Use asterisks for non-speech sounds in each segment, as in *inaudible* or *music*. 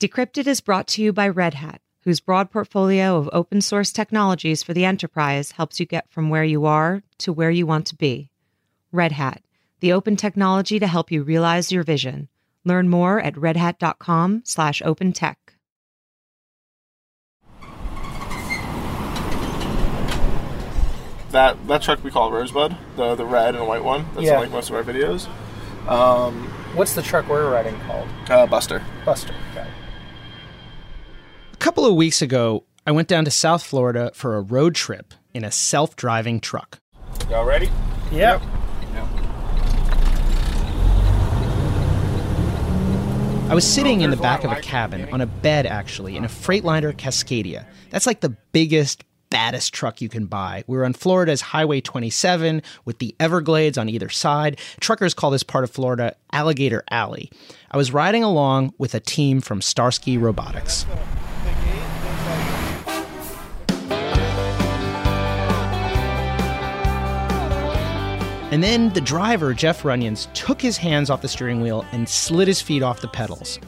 Decrypted is brought to you by Red Hat, whose broad portfolio of open source technologies for the enterprise helps you get from where you are to where you want to be. Red Hat, the open technology to help you realize your vision. Learn more at redhat.com slash open tech. That that truck we call Rosebud, the the red and white one. That's Yeah. in like most of our videos. Um, What's the truck we're riding called? uh, Buster. Buster. Okay. A couple of weeks ago, I went down to South Florida for a road trip in a self driving truck. Y'all ready? Yep. I was sitting in the back of a cabin, on a bed actually, in a Freightliner Cascadia. That's like the biggest, baddest truck you can buy. We were on Florida's Highway 27 with the Everglades on either side. Truckers call this part of Florida Alligator Alley. I was riding along with a team from Starsky Robotics. And then the driver, Jeff Runyons, took his hands off the steering wheel and slid his feet off the pedals.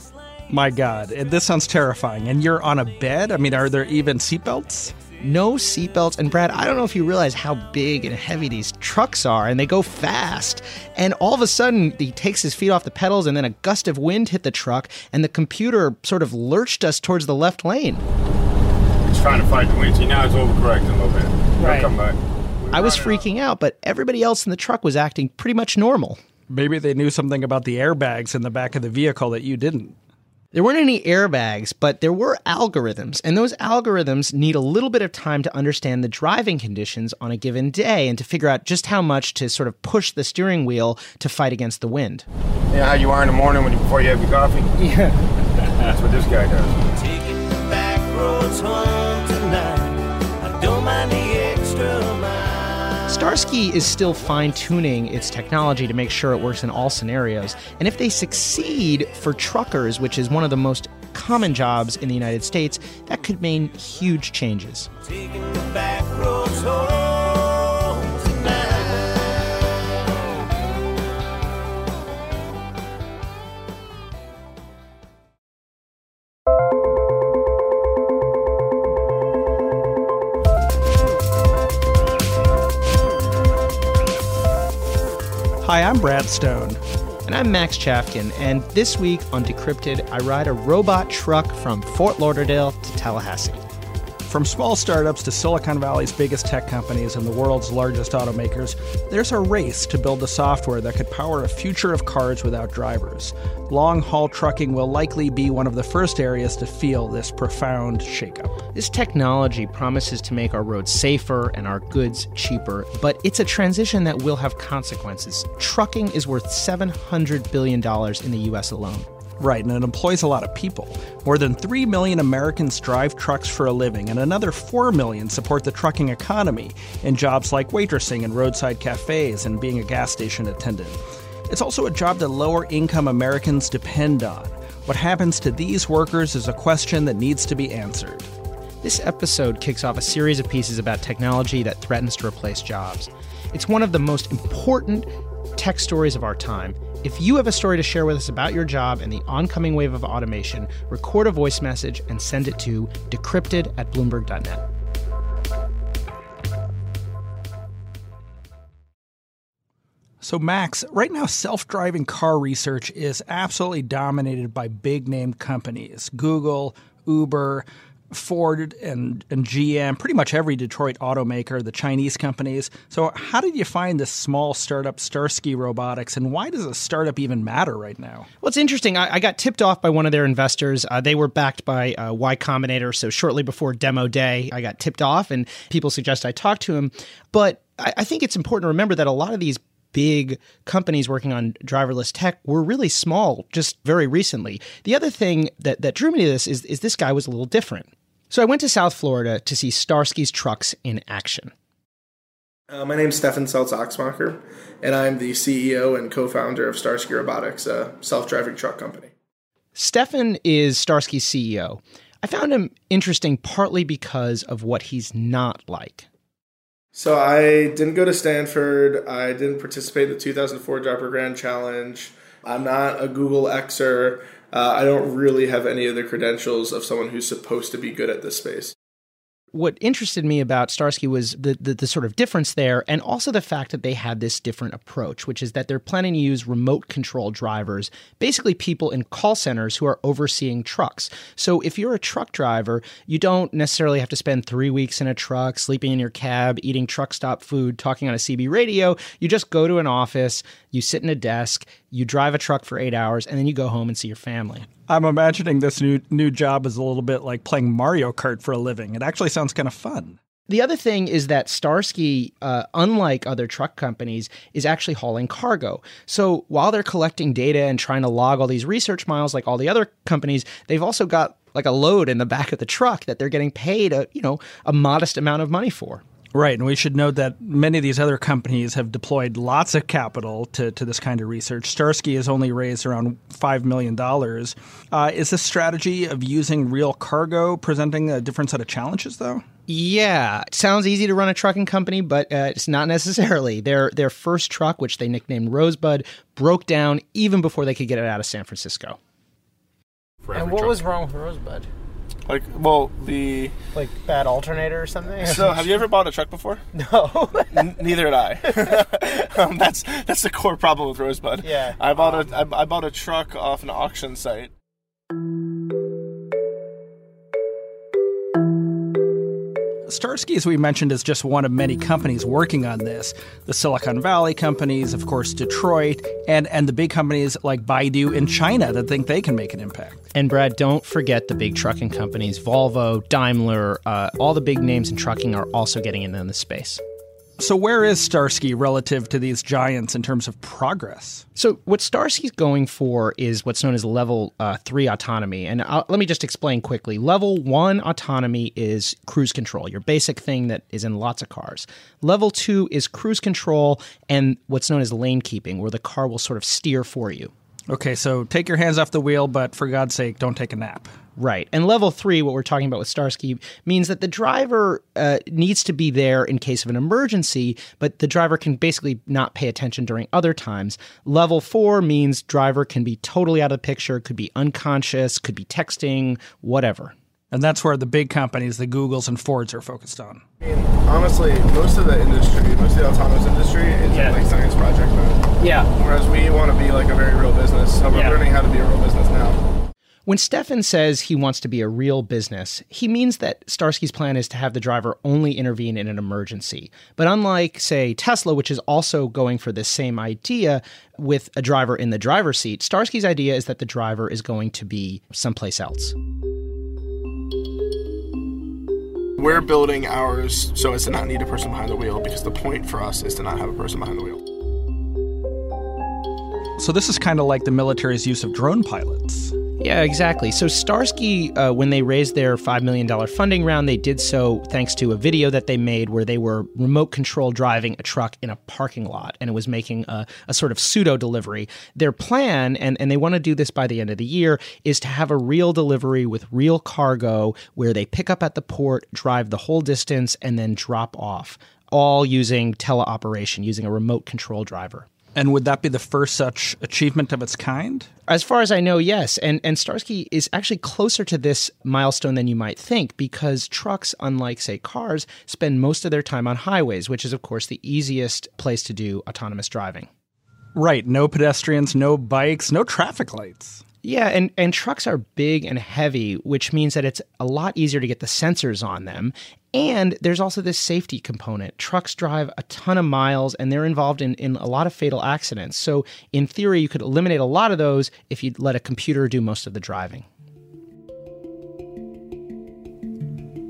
My God, this sounds terrifying. And you're on a bed? I mean, are there even seatbelts? No seatbelts. And Brad, I don't know if you realize how big and heavy these trucks are, and they go fast. And all of a sudden, he takes his feet off the pedals, and then a gust of wind hit the truck, and the computer sort of lurched us towards the left lane. It's trying to fight the wind. See, now it's overcorrecting a little bit. It'll Right. come back. I was freaking out, but everybody else in the truck was acting pretty much normal. Maybe they knew something about the airbags in the back of the vehicle that you didn't. There weren't any airbags, but there were algorithms, and those algorithms need a little bit of time to understand the driving conditions on a given day and to figure out just how much to sort of push the steering wheel to fight against the wind. You know how you are in the morning when you, before you have your coffee? Yeah. *laughs* That's what this guy does. Starsky is still fine tuning its technology to make sure it works in all scenarios. And if they succeed for truckers, which is one of the most common jobs in the United States, that could mean huge changes. Hi, I'm Brad Stone. And I'm Max Chafkin, and this week on Decrypted, I ride a robot truck from Fort Lauderdale to Tallahassee. From small startups to Silicon Valley's biggest tech companies and the world's largest automakers, there's a race to build the software that could power a future of cars without drivers. Long haul trucking will likely be one of the first areas to feel this profound shakeup. This technology promises to make our roads safer and our goods cheaper, but it's a transition that will have consequences. Trucking is worth $700 billion in the US alone. Right, and it employs a lot of people. More than 3 million Americans drive trucks for a living, and another 4 million support the trucking economy in jobs like waitressing and roadside cafes and being a gas station attendant. It's also a job that lower income Americans depend on. What happens to these workers is a question that needs to be answered. This episode kicks off a series of pieces about technology that threatens to replace jobs. It's one of the most important tech stories of our time. If you have a story to share with us about your job and the oncoming wave of automation, record a voice message and send it to decrypted at bloomberg.net. So, Max, right now, self driving car research is absolutely dominated by big name companies Google, Uber, Ford, and, and GM, pretty much every Detroit automaker, the Chinese companies. So, how did you find this small startup, Starsky Robotics, and why does a startup even matter right now? Well, it's interesting. I, I got tipped off by one of their investors. Uh, they were backed by uh, Y Combinator. So shortly before demo day, I got tipped off, and people suggest I talk to him. But I, I think it's important to remember that a lot of these big companies working on driverless tech were really small just very recently. The other thing that, that drew me to this is, is this guy was a little different. So I went to South Florida to see Starsky's trucks in action. Uh, my name is Stefan Seltz Axmacher, and I'm the CEO and co founder of Starsky Robotics, a self driving truck company. Stefan is Starsky's CEO. I found him interesting partly because of what he's not like. So I didn't go to Stanford. I didn't participate in the 2004 DARPA Grand Challenge. I'm not a Google Xer. Uh, I don't really have any of the credentials of someone who's supposed to be good at this space what interested me about Starsky was the, the, the sort of difference there, and also the fact that they had this different approach, which is that they're planning to use remote control drivers, basically people in call centers who are overseeing trucks. So if you're a truck driver, you don't necessarily have to spend three weeks in a truck, sleeping in your cab, eating truck stop food, talking on a CB radio. You just go to an office, you sit in a desk, you drive a truck for eight hours, and then you go home and see your family. I'm imagining this new new job is a little bit like playing Mario Kart for a living. It actually sounds kind of fun. The other thing is that Starsky, uh, unlike other truck companies, is actually hauling cargo. So while they're collecting data and trying to log all these research miles, like all the other companies, they've also got like a load in the back of the truck that they're getting paid a you know a modest amount of money for. Right, and we should note that many of these other companies have deployed lots of capital to, to this kind of research. Starsky has only raised around $5 million. Uh, is this strategy of using real cargo presenting a different set of challenges, though? Yeah, it sounds easy to run a trucking company, but uh, it's not necessarily. Their their first truck, which they nicknamed Rosebud, broke down even before they could get it out of San Francisco. and what truck. was wrong with Rosebud? Like, well, the like bad alternator or something. So, have you ever bought a truck before? *laughs* No. N- neither had I. *laughs* um, that's that's the core problem with Rosebud. Yeah. I bought a I, I bought a truck off an auction site Starsky, as we mentioned, is just one of many companies working on this. The Silicon Valley companies, of course, Detroit, and, and the big companies like Baidu in China that think they can make an impact. And Brad, don't forget the big trucking companies Volvo, Daimler, uh, all the big names in trucking are also getting in on this space. So, where is Starsky relative to these giants in terms of progress? So, what Starsky's going for is what's known as level uh, three autonomy. And I'll, let me just explain quickly. Level one autonomy is cruise control, your basic thing that is in lots of cars. Level two is cruise control and what's known as lane keeping, where the car will sort of steer for you. Okay, so take your hands off the wheel, but for God's sake, don't take a nap. Right. And level three, what we're talking about with Starsky, means that the driver uh, needs to be there in case of an emergency, but the driver can basically not pay attention during other times. Level four means driver can be totally out of the picture, could be unconscious, could be texting, whatever. And that's where the big companies, the Googles and Fords, are focused on. I mean, honestly, most of the industry, most of the autonomous industry is yeah. like science project mode. Yeah. Whereas we want to be like a very real business. So we're yeah. learning how to be a real business now. When Stefan says he wants to be a real business, he means that Starsky's plan is to have the driver only intervene in an emergency. But unlike, say, Tesla, which is also going for this same idea with a driver in the driver's seat, Starsky's idea is that the driver is going to be someplace else. We're building ours so as to not need a person behind the wheel because the point for us is to not have a person behind the wheel. So, this is kind of like the military's use of drone pilots. Yeah, exactly. So Starsky, uh, when they raised their $5 million funding round, they did so thanks to a video that they made where they were remote control driving a truck in a parking lot and it was making a, a sort of pseudo delivery. Their plan, and, and they want to do this by the end of the year, is to have a real delivery with real cargo where they pick up at the port, drive the whole distance, and then drop off, all using teleoperation, using a remote control driver. And would that be the first such achievement of its kind? As far as I know, yes. And and Starsky is actually closer to this milestone than you might think because trucks, unlike say cars, spend most of their time on highways, which is of course the easiest place to do autonomous driving. Right, no pedestrians, no bikes, no traffic lights. Yeah, and, and trucks are big and heavy, which means that it's a lot easier to get the sensors on them. And there's also this safety component. Trucks drive a ton of miles and they're involved in, in a lot of fatal accidents. So, in theory, you could eliminate a lot of those if you let a computer do most of the driving.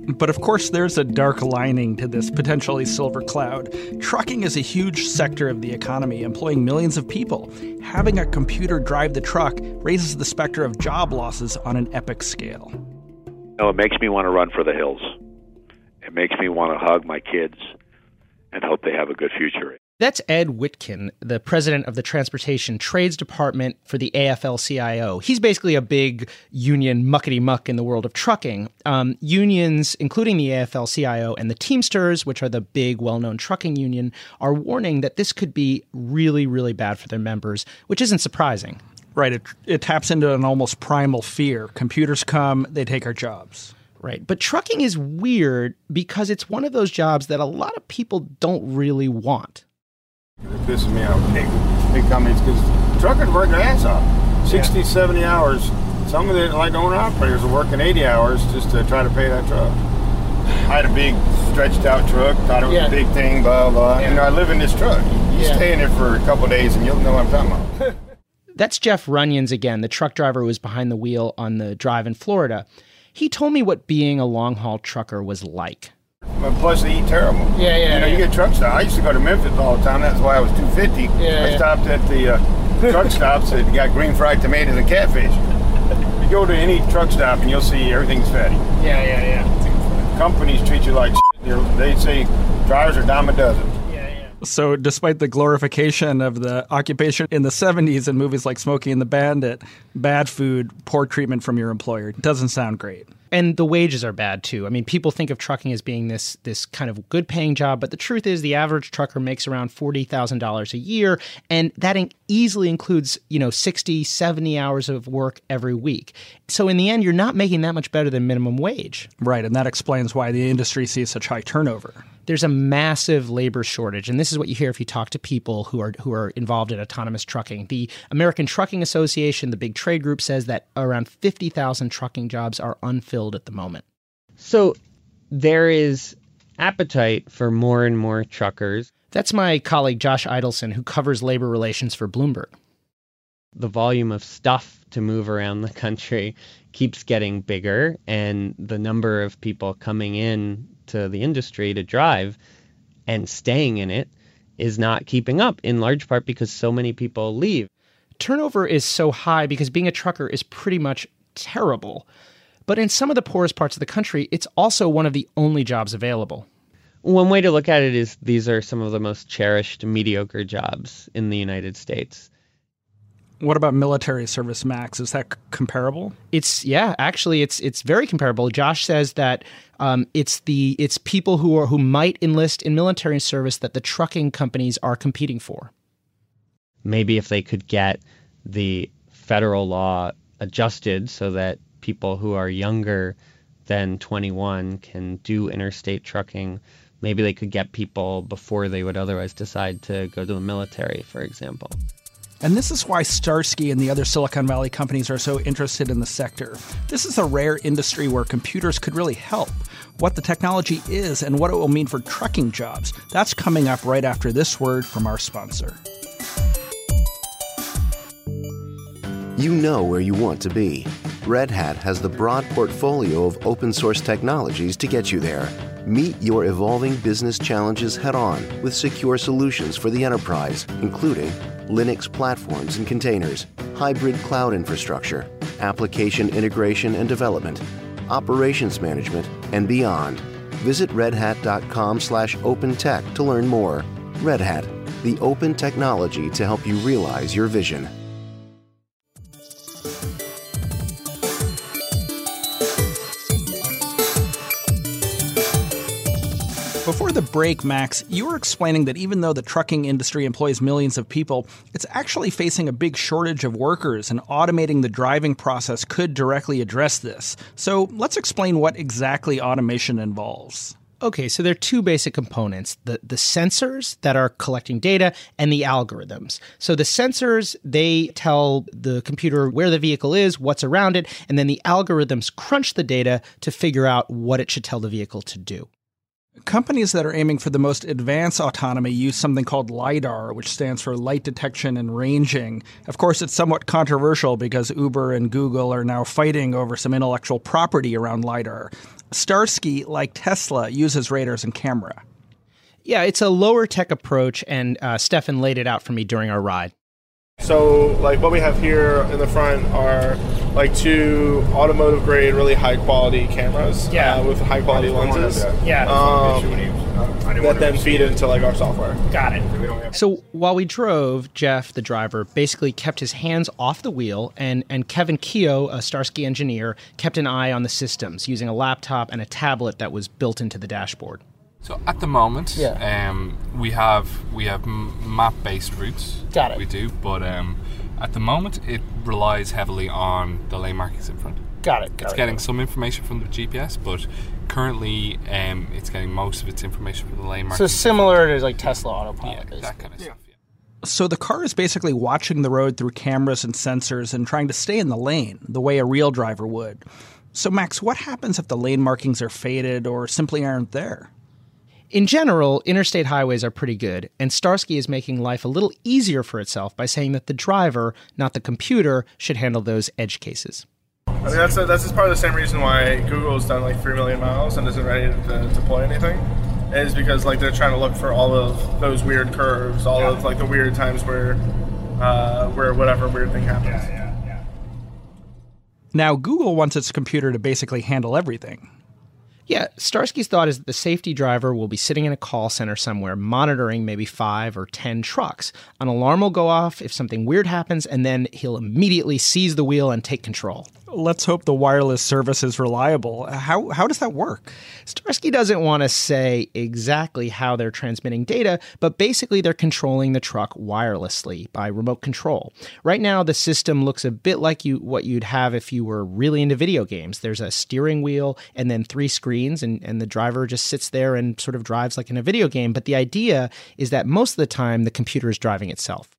But of course, there's a dark lining to this potentially silver cloud. Trucking is a huge sector of the economy, employing millions of people. Having a computer drive the truck raises the specter of job losses on an epic scale. No, it makes me want to run for the hills. It makes me want to hug my kids and hope they have a good future. That's Ed Wytkind, the president of the Transportation Trades Department for the AFL CIO. He's basically a big union muckety muck in the world of trucking. Um, unions, including the AFL CIO and the Teamsters, which are the big well known trucking union, are warning that this could be really, really bad for their members, which isn't surprising. Right. It, it taps into an almost primal fear. Computers come, they take our jobs. Right. But trucking is weird because it's one of those jobs that a lot of people don't really want. It pisses me off, big, big companies, because truckers work their ass off. 60, yeah. 70 hours. Some of the, like owner operators, are working 80 hours just to try to pay that truck. I had a big stretched out truck, thought it was yeah. a big thing, blah, blah. Yeah. You know, I live in this truck. You yeah. stay in it for a couple days and you'll know what I'm talking about. *laughs* That's Jeff Runyons again, the truck driver who was behind the wheel on the drive in Florida. He told me what being a long haul trucker was like. But plus, they eat terrible. Yeah, yeah. You know, yeah. you get truck stops. I used to go to Memphis all the time. That's why I was 250. Yeah, I yeah. stopped at the uh, truck *laughs* stops that got green fried tomatoes and catfish. You go to any truck stop and you'll see everything's fatty. Yeah, yeah, yeah. Companies treat you like shit. They say drivers are dime a dozen. Yeah, yeah. So, despite the glorification of the occupation in the 70s in movies like Smokey and the Bandit, bad food, poor treatment from your employer doesn't sound great and the wages are bad too. I mean, people think of trucking as being this this kind of good paying job, but the truth is the average trucker makes around $40,000 a year and that easily includes, you know, 60, 70 hours of work every week. So in the end, you're not making that much better than minimum wage. Right, and that explains why the industry sees such high turnover there's a massive labor shortage, and this is what you hear if you talk to people who are who are involved in autonomous trucking. The American Trucking Association, the big trade group, says that around 50,000 trucking jobs are unfilled at the moment. So there is appetite for more and more truckers. That's my colleague Josh Eidelson, who covers labor relations for Bloomberg. The volume of stuff to move around the country keeps getting bigger, and the number of people coming in to the industry to drive and staying in it is not keeping up in large part because so many people leave. Turnover is so high because being a trucker is pretty much terrible. But in some of the poorest parts of the country, it's also one of the only jobs available. One way to look at it is these are some of the most cherished mediocre jobs in the United States. What about military service max? Is that c- comparable? It's yeah, actually, it's it's very comparable. Josh says that um, it's the it's people who are who might enlist in military service that the trucking companies are competing for. Maybe if they could get the federal law adjusted so that people who are younger than 21 can do interstate trucking. Maybe they could get people before they would otherwise decide to go to the military, for example. And this is why Starsky and the other Silicon Valley companies are so interested in the sector. This is a rare industry where computers could really help. What the technology is and what it will mean for trucking jobs, that's coming up right after this word from our sponsor. You know where you want to be. Red Hat has the broad portfolio of open source technologies to get you there. Meet your evolving business challenges head on with secure solutions for the enterprise, including Linux platforms and containers, hybrid cloud infrastructure, application integration and development, operations management, and beyond. Visit redhat.com slash opentech to learn more. Red Hat, the open technology to help you realize your vision. Before the break, Max, you were explaining that even though the trucking industry employs millions of people, it's actually facing a big shortage of workers, and automating the driving process could directly address this. So let's explain what exactly automation involves. Okay, so there are two basic components the, the sensors that are collecting data and the algorithms. So the sensors, they tell the computer where the vehicle is, what's around it, and then the algorithms crunch the data to figure out what it should tell the vehicle to do. Companies that are aiming for the most advanced autonomy use something called LiDAR, which stands for light detection and ranging. Of course, it's somewhat controversial because Uber and Google are now fighting over some intellectual property around LiDAR. Starsky, like Tesla, uses radars and camera. Yeah, it's a lower tech approach, and uh, Stefan laid it out for me during our ride. So, like what we have here in the front are like two automotive grade, really high quality cameras. Yeah. Uh, with high quality lenses. Yeah. Um, that then feed into like our software. Got it. So while we drove, Jeff, the driver, basically kept his hands off the wheel, and, and Kevin Keogh, a Starsky engineer, kept an eye on the systems using a laptop and a tablet that was built into the dashboard. So at the moment, Yeah. um, we have we have map based routes. Got it. We do, but um, at the moment, it relies heavily on the lane markings in front. Got it. it's getting some information from the GPS, but currently, um, it's getting most of its information from the lane markings. So similar to like Tesla autopilot. yeah, that kind of stuff. So the car is basically watching the road through cameras and sensors and trying to stay in the lane the way a real driver would. So, Max, what happens if the lane markings are faded or simply aren't there? In general, interstate highways are pretty good, and Starsky is making life a little easier for itself by saying that the driver, not the computer, should handle those edge cases. I mean, that's that's just part of the same reason why Google's done like three million miles and isn't ready to deploy anything, is because like they're trying to look for all of those weird curves, all of like the weird times where, uh, where whatever weird thing happens. Yeah, yeah, Now, Google wants its computer to basically handle everything. Yeah, Starsky's thought is that the safety driver will be sitting in a call center somewhere monitoring maybe five or ten trucks. An alarm will go off if something weird happens, and then he'll immediately seize the wheel and take control. Let's hope the wireless service is reliable. How, how does that work? Starsky doesn't want to say exactly how they're transmitting data, but basically they're controlling the truck wirelessly by remote control. Right now, the system looks a bit like you what you'd have if you were really into video games. There's a steering wheel and then three screens, and, and the driver just sits there and sort of drives like in a video game. But the idea is that most of the time the computer is driving itself.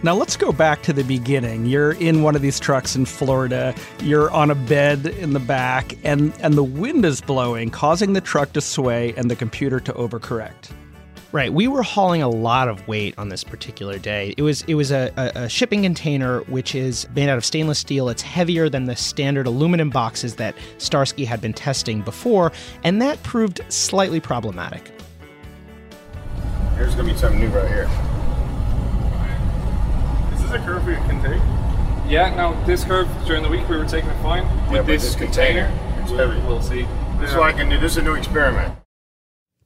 Now let's go back to the beginning. You're in one of these trucks in Florida. You're on a bed in the back, and, and the wind is blowing, causing the truck to sway and the computer to overcorrect. Right, we were hauling a lot of weight on this particular day. It was it was a, a, a shipping container which is made out of stainless steel. It's heavier than the standard aluminum boxes that Starsky had been testing before, and that proved slightly problematic. Here's gonna be something new right here. Is a curve we can take? Yeah, no, this curve during the week we were taking it fine. With Yeah, but this, this container, container, it's we'll, heavy. we'll see. This is what I can do. This is a new experiment.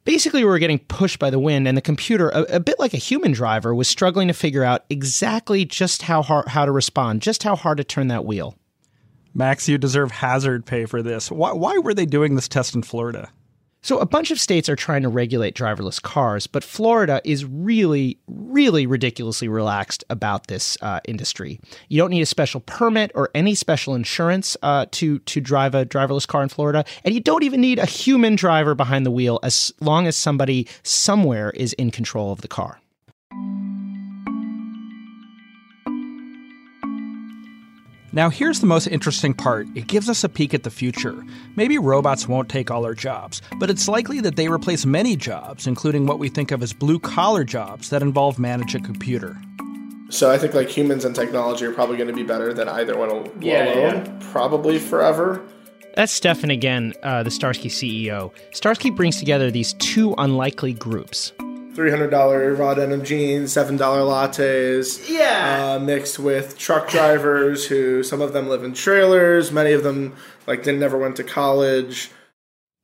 Basically, we were getting pushed by the wind, and the computer, a, a bit like a human driver, was struggling to figure out exactly just how hard, how to respond, just how hard to turn that wheel. Max, you deserve hazard pay for this. Why, why were they doing this test in Florida? So, a bunch of states are trying to regulate driverless cars, but Florida is really, really ridiculously relaxed about this uh, industry. You don't need a special permit or any special insurance uh, to to drive a driverless car in Florida, and you don't even need a human driver behind the wheel as long as somebody somewhere is in control of the car. Now, here's the most interesting part it gives us a peek at the future. Maybe robots won't take all our jobs, but it's likely that they replace many jobs, including what we think of as blue collar jobs that involve managing a computer. So I think like humans and technology are probably going to be better than either one al- Yeah, alone, probably forever. That's Stefan again, uh, the Starsky CEO. Starsky brings together these two unlikely groups. Three hundred dollar raw denim jeans, seven dollar lattes. Yeah. Uh, mixed with truck drivers who some of them live in trailers, many of them like they never went to college.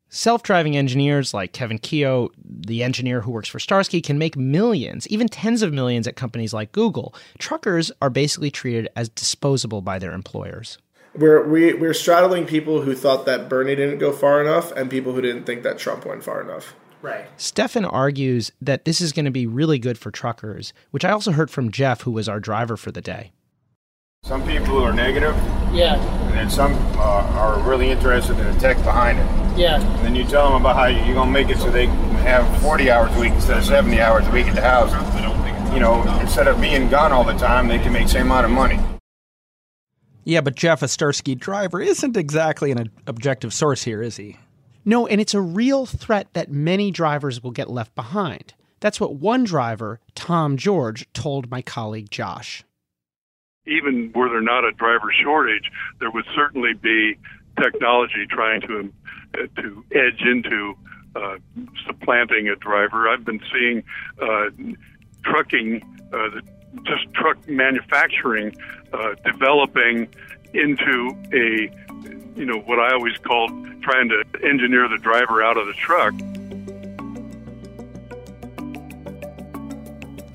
Self driving engineers like Kevin Keogh, the engineer who works for Starsky, can make millions, even tens of millions at companies like Google. Truckers are basically treated as disposable by their employers. We're we, we're straddling people who thought that Bernie didn't go far enough, and people who didn't think that Trump went far enough. Right. Stefan argues that this is going to be really good for truckers, which I also heard from Jeff, who was our driver for the day. Some people are negative, Yeah, and then some uh, are really interested in the tech behind it. yeah. And then you tell them about how you're gonna make it so they can have 40 hours a week instead of 70 hours a week at the house. You know, instead of being gone all the time, they can make the same amount of money. Yeah, but Jeff, a Starsky driver, isn't exactly an objective source here, is he? No, and it's a real threat that many drivers will get left behind. That's what one driver, Tom George, told my colleague Josh. Even were there not a driver shortage, there would certainly be technology trying to uh, to edge into uh, supplanting a driver. I've been seeing uh, trucking, uh, just truck manufacturing, uh, developing into a you know what I always called trying to engineer the driver out of the truck.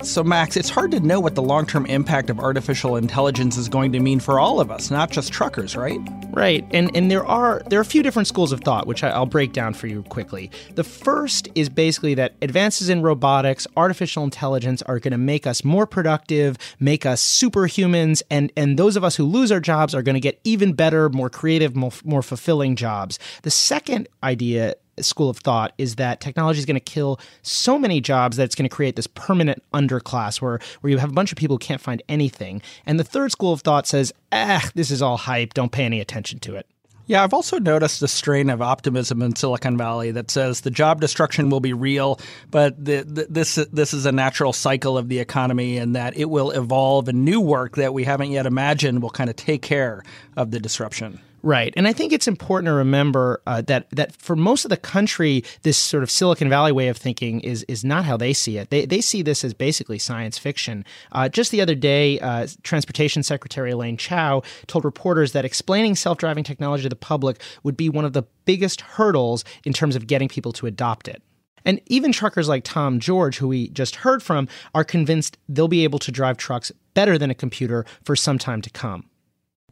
So, Max, it's hard to know what the long term impact of artificial intelligence is going to mean for all of us, not just truckers, right? Right, and and there are there are a few different schools of thought, which I, will break down for you quickly. The first is basically that advances in robotics, artificial intelligence, are going to make us more productive, make us superhumans, and and those of us who lose our jobs are going to get even better, more creative, more, more fulfilling jobs. The second idea school of thought is that technology is going to kill so many jobs that it's going to create this permanent underclass where, where you have a bunch of people who can't find anything. And the third school of thought says, ah, this is all hype. Don't pay any attention to it. Yeah, I've also noticed a strain of optimism in Silicon Valley that says the job destruction will be real, but the, the, this this is a natural cycle of the economy, and that it will evolve, and new work that we haven't yet imagined will kind of take care of the disruption. Right, and I think it's important to remember uh, that that for most of the country, this sort of Silicon Valley way of thinking is is not how they see it. They they see this as basically science fiction. Uh, just the other day, uh, Transportation Secretary Elaine Chao told reporters that explaining self driving technology to the public would be one of the biggest hurdles in terms of getting people to adopt it. And even truckers like Tom George, who we just heard from, are convinced they'll be able to drive trucks better than a computer for some time to come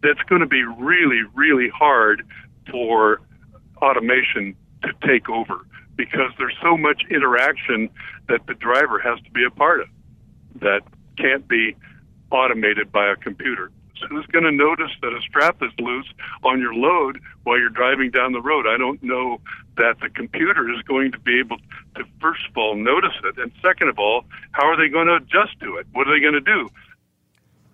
that's going to be really, really hard for automation to take over because there's so much interaction that the driver has to be a part of that can't be automated by a computer. So who's going to notice that a strap is loose on your load while you're driving down the road? I don't know that the computer is going to be able to, first of all, notice it. And second of all, how are they going to adjust to it? What are they going to do?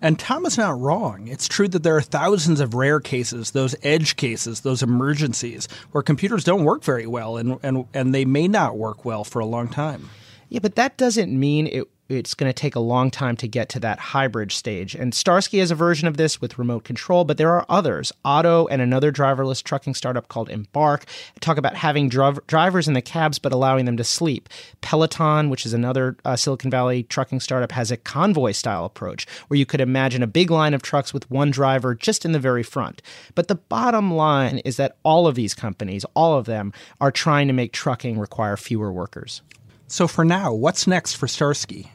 And Tom is not wrong. It's true that there are thousands of rare cases, those edge cases, those emergencies, where computers don't work very well and, and, and they may not work well for a long time. Yeah, but that doesn't mean it it's going to take a long time to get to that hybrid stage. And Starsky has a version of this with remote control, but there are others. Otto and another driverless trucking startup called Embark talk about having dr- drivers in the cabs but allowing them to sleep. Peloton, which is another uh, Silicon Valley trucking startup, has a convoy style approach where you could imagine a big line of trucks with one driver just in the very front. But the bottom line is that all of these companies, all of them, are trying to make trucking require fewer workers. So for now, what's next for Starsky?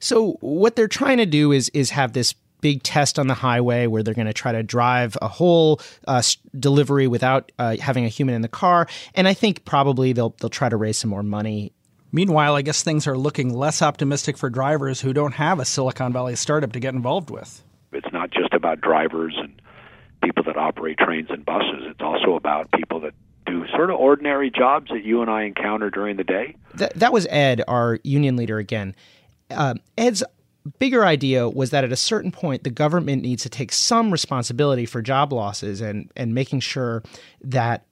So what they're trying to do is is have this big test on the highway where they're going to try to drive a whole uh, delivery without uh, having a human in the car. And I think probably they'll they'll try to raise some more money. Meanwhile, I guess things are looking less optimistic for drivers who don't have a Silicon Valley startup to get involved with. It's not just about drivers and people that operate trains and buses. It's also about people that do sort of ordinary jobs that you and I encounter during the day. That, was Ed, our union leader again uh, Ed's bigger idea was that at a certain point the government needs to take some responsibility for job losses and and making sure that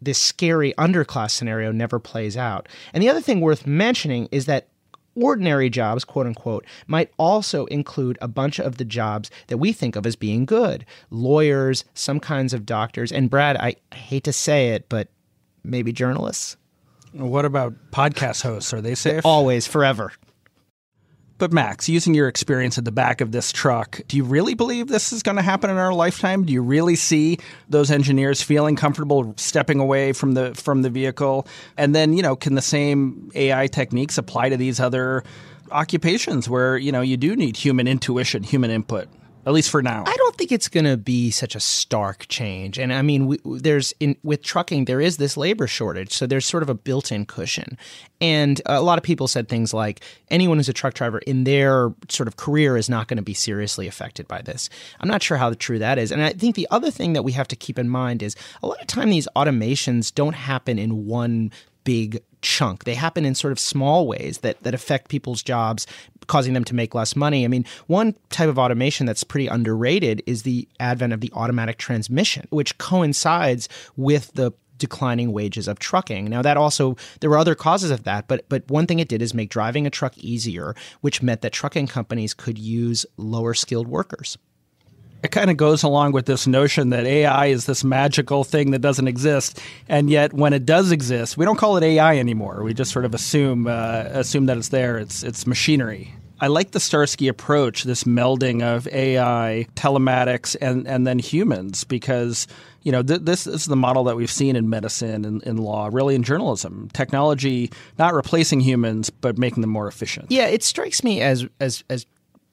this scary underclass scenario never plays out. And the other thing worth mentioning is that ordinary jobs, quote unquote, might also include a bunch of the jobs that we think of as being good lawyers, some kinds of doctors, and Brad, I, I hate to say it, but maybe journalists. What about podcast hosts? Are they safe? Always, forever. But Max, using your experience at the back of this truck, do you really believe this is going to happen in our lifetime? Do you really see those engineers feeling comfortable stepping away from the from the vehicle? And then, you know, can the same AI techniques apply to these other occupations where, you know, you do need human intuition, human input? At least for now. I don't think it's going to be such a stark change. And I mean, we, there's in with trucking there is this labor shortage, so there's sort of a built-in cushion. And a lot of people said things like anyone who's a truck driver in their sort of career is not going to be seriously affected by this. I'm not sure how true that is. And I think the other thing that we have to keep in mind is a lot of time these automations don't happen in one big chunk. They happen in sort of small ways that, that affect people's jobs, causing them to make less money. I mean, one type of automation that's pretty underrated is the advent of the automatic transmission, which coincides with the declining wages of trucking. Now that also there were other causes of that, but but one thing it did is make driving a truck easier, which meant that trucking companies could use lower skilled workers it kind of goes along with this notion that AI is this magical thing that doesn't exist, and yet when it does exist, we don't call it AI anymore. We just sort of assume uh, assume that it's there. It's it's machinery. I like the Starsky approach, this melding of AI, telematics, and and then humans, because you know th- this, is the model that we've seen in medicine and in law, really in journalism. Technology not replacing humans, but making them more efficient. Yeah, it strikes me as as as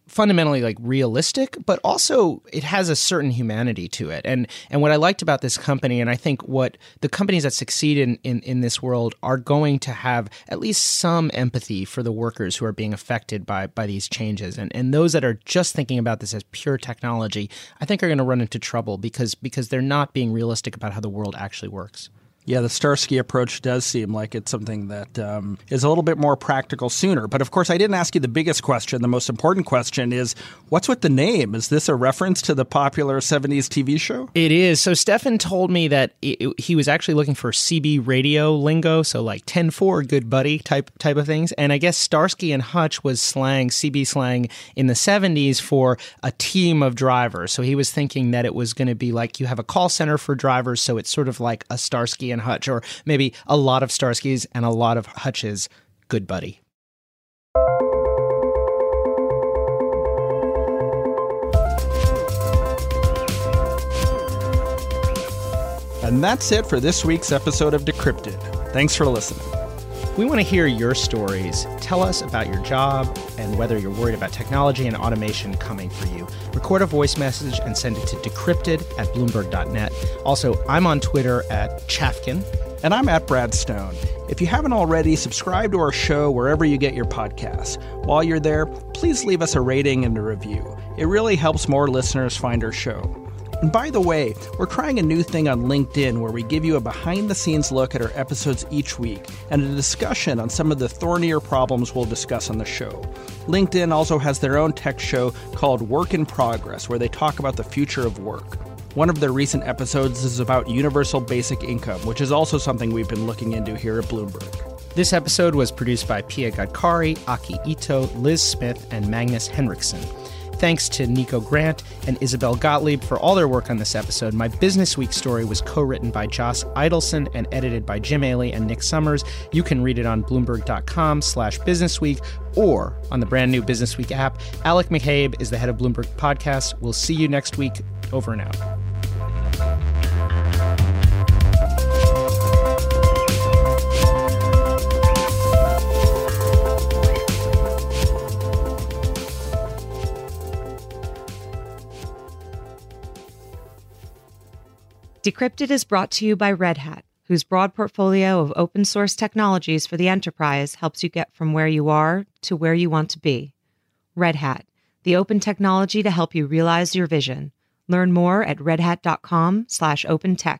fundamentally like realistic, but also it has a certain humanity to it. And and what I liked about this company, and I think what the companies that succeed in, in, in this world are going to have at least some empathy for the workers who are being affected by by these changes. And and those that are just thinking about this as pure technology, I think are going to run into trouble because because they're not being realistic about how the world actually works. Yeah, the Starsky approach does seem like it's something that um, is a little bit more practical sooner. But of course, I didn't ask you the biggest question. The most important question is what's with the name? Is this a reference to the popular 70s TV show? It is. So Stefan told me that it, he was actually looking for CB radio lingo, so like 10 4, good buddy type, type of things. And I guess Starsky and Hutch was slang, CB slang in the 70s for a team of drivers. So he was thinking that it was going to be like you have a call center for drivers, so it's sort of like a Starsky and Hutch, or maybe a lot of Starskys and a lot of Hutch's Good buddy. And that's it for this week's episode of Decrypted. Thanks for listening. We want to hear your stories. Tell us about your job and whether you're worried about technology and automation coming for you. Record a voice message and send it to decrypted at bloomberg.net. Also, I'm on Twitter at Chafkin. And I'm at Brad Stone. If you haven't already, subscribe to our show wherever you get your podcasts. While you're there, please leave us a rating and a review. It really helps more listeners find our show. And by the way, we're trying a new thing on LinkedIn where we give you a behind the scenes look at our episodes each week and a discussion on some of the thornier problems we'll discuss on the show. LinkedIn also has their own tech show called Work in Progress where they talk about the future of work. One of their recent episodes is about universal basic income, which is also something we've been looking into here at Bloomberg. This episode was produced by Pia Gadkari, Aki Ito, Liz Smith, and Magnus Henriksen. Thanks to Nico Grant and Isabel Gottlieb for all their work on this episode. My Business Week story was co-written by Josh Eidelson and edited by Jim Aley and Nick Summers. You can read it on Bloomberg.com slash Businessweek or on the brand new Business Week app. Alec McCabe is the head of Bloomberg Podcast. We'll see you next week. Over and out. Decrypted is brought to you by Red Hat, whose broad portfolio of open source technologies for the enterprise helps you get from where you are to where you want to be. Red Hat, the open technology to help you realize your vision. Learn more at redhat.com/opentech.